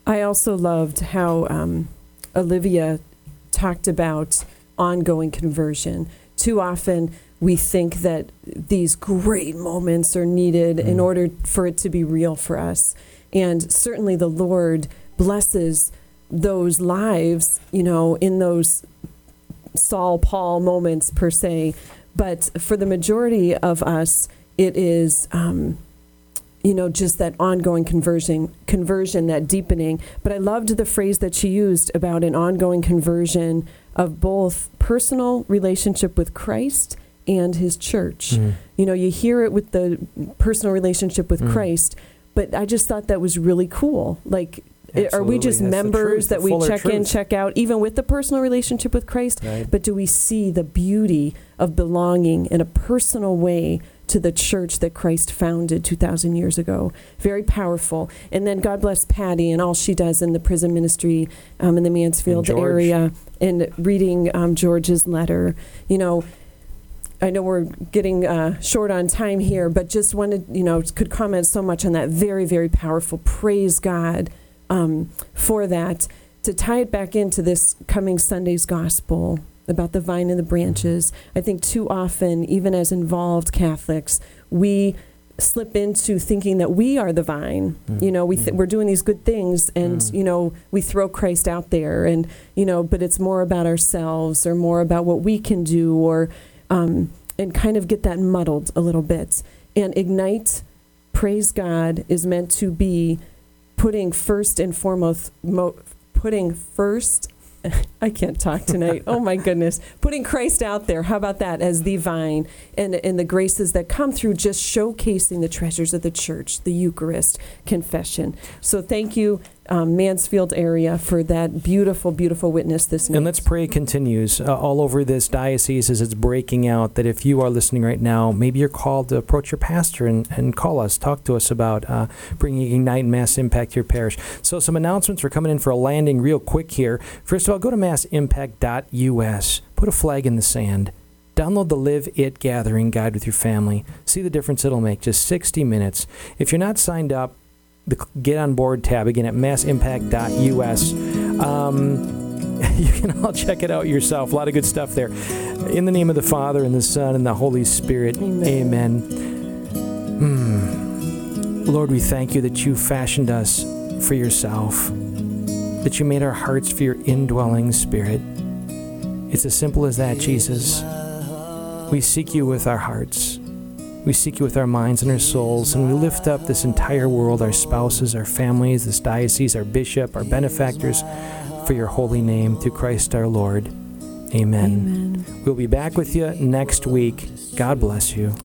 I also loved how um, Olivia talked about ongoing conversion. Too often we think that these great moments are needed in Mm. order for it to be real for us. And certainly the Lord blesses those lives, you know, in those Saul Paul moments per se. But for the majority of us, it is. Um, you know, just that ongoing conversion, conversion, that deepening. But I loved the phrase that she used about an ongoing conversion of both personal relationship with Christ and His church. Mm. You know, you hear it with the personal relationship with Mm. Christ, but I just thought that was really cool. Like, i- are we just That's members truth, that we check in, check out, even with the personal relationship with Christ? Right. But do we see the beauty of belonging in a personal way to the church that Christ founded 2,000 years ago? Very powerful. And then God bless Patty and all she does in the prison ministry um, in the Mansfield George. area and reading um, George's letter. You know, I know we're getting uh, short on time here, but just wanted, you know, could comment so much on that. Very, very powerful. Praise God um, for that. To tie it back into this coming Sunday's gospel about the vine and the branches, I think too often, even as involved Catholics, we slip into thinking that we are the vine. You know, we th- we're doing these good things, and Mm. you know, we throw Christ out there, and you know, but it's more about ourselves or more about what we can do, or um, and kind of get that muddled a little bit. And ignite, praise God, is meant to be putting first and foremost, mo- putting first. I can't talk tonight. oh my goodness. Putting Christ out there. How about that as the vine and, and the graces that come through just showcasing the treasures of the church, the Eucharist, confession. So thank you, um, Mansfield area, for that beautiful, beautiful witness this night. And let's pray it continues uh, all over this diocese as it's breaking out. That if you are listening right now, maybe you're called to approach your pastor and, and call us, talk to us about uh, bringing Ignite Mass Impact to your parish. So, some announcements are coming in for a landing real quick here. First of all, go to massimpact.us, put a flag in the sand. Download the Live It Gathering guide with your family. See the difference it'll make. Just 60 minutes. If you're not signed up, the Get On Board tab again at massimpact.us. Um, you can all check it out yourself. A lot of good stuff there. In the name of the Father, and the Son, and the Holy Spirit. Amen. Hmm. Lord, we thank you that you fashioned us for yourself, that you made our hearts for your indwelling spirit. It's as simple as that, Jesus. We seek you with our hearts. We seek you with our minds and our souls, and we lift up this entire world, our spouses, our families, this diocese, our bishop, our benefactors, for your holy name, through Christ our Lord. Amen. Amen. We'll be back with you next week. God bless you.